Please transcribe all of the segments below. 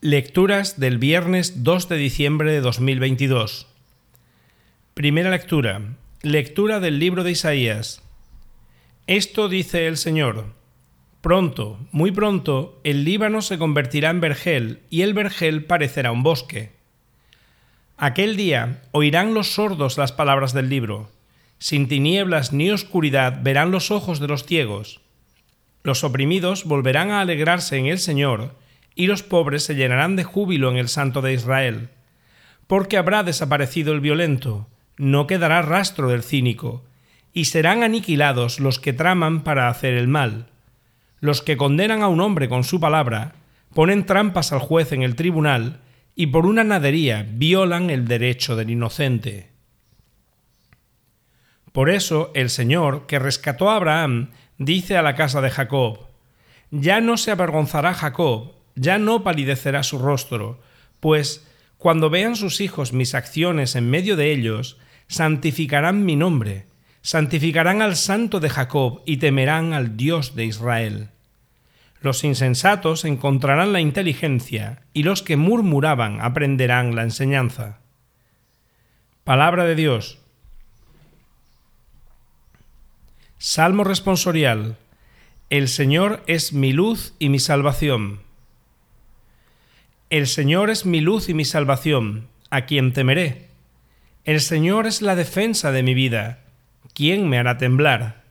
Lecturas del viernes 2 de diciembre de 2022. Primera lectura. Lectura del libro de Isaías. Esto dice el Señor. Pronto, muy pronto, el Líbano se convertirá en vergel y el vergel parecerá un bosque. Aquel día oirán los sordos las palabras del libro. Sin tinieblas ni oscuridad verán los ojos de los ciegos. Los oprimidos volverán a alegrarse en el Señor y los pobres se llenarán de júbilo en el Santo de Israel. Porque habrá desaparecido el violento, no quedará rastro del cínico, y serán aniquilados los que traman para hacer el mal. Los que condenan a un hombre con su palabra, ponen trampas al juez en el tribunal, y por una nadería violan el derecho del inocente. Por eso el Señor, que rescató a Abraham, dice a la casa de Jacob, Ya no se avergonzará Jacob, ya no palidecerá su rostro, pues cuando vean sus hijos mis acciones en medio de ellos, santificarán mi nombre, santificarán al santo de Jacob y temerán al Dios de Israel. Los insensatos encontrarán la inteligencia y los que murmuraban aprenderán la enseñanza. Palabra de Dios. Salmo responsorial. El Señor es mi luz y mi salvación. El Señor es mi luz y mi salvación, ¿a quién temeré? El Señor es la defensa de mi vida, ¿quién me hará temblar?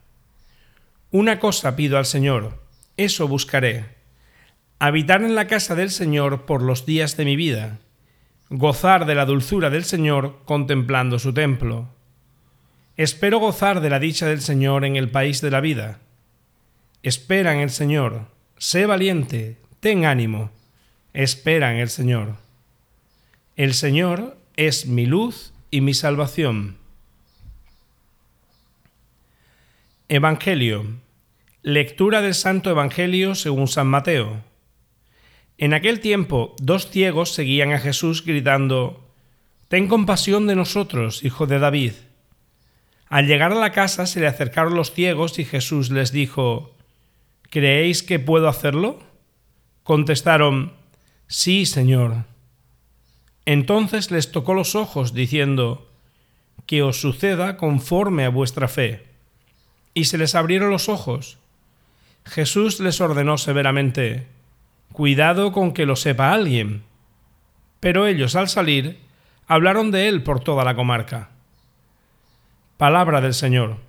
Una cosa pido al Señor, eso buscaré, habitar en la casa del Señor por los días de mi vida, gozar de la dulzura del Señor contemplando su templo. Espero gozar de la dicha del Señor en el país de la vida. Espera en el Señor, sé valiente, ten ánimo espera en el Señor. El Señor es mi luz y mi salvación. Evangelio. Lectura del Santo Evangelio según San Mateo. En aquel tiempo dos ciegos seguían a Jesús gritando, Ten compasión de nosotros, hijo de David. Al llegar a la casa se le acercaron los ciegos y Jesús les dijo, ¿Creéis que puedo hacerlo? Contestaron, Sí, Señor. Entonces les tocó los ojos, diciendo, Que os suceda conforme a vuestra fe. Y se les abrieron los ojos. Jesús les ordenó severamente, Cuidado con que lo sepa alguien. Pero ellos al salir hablaron de él por toda la comarca. Palabra del Señor.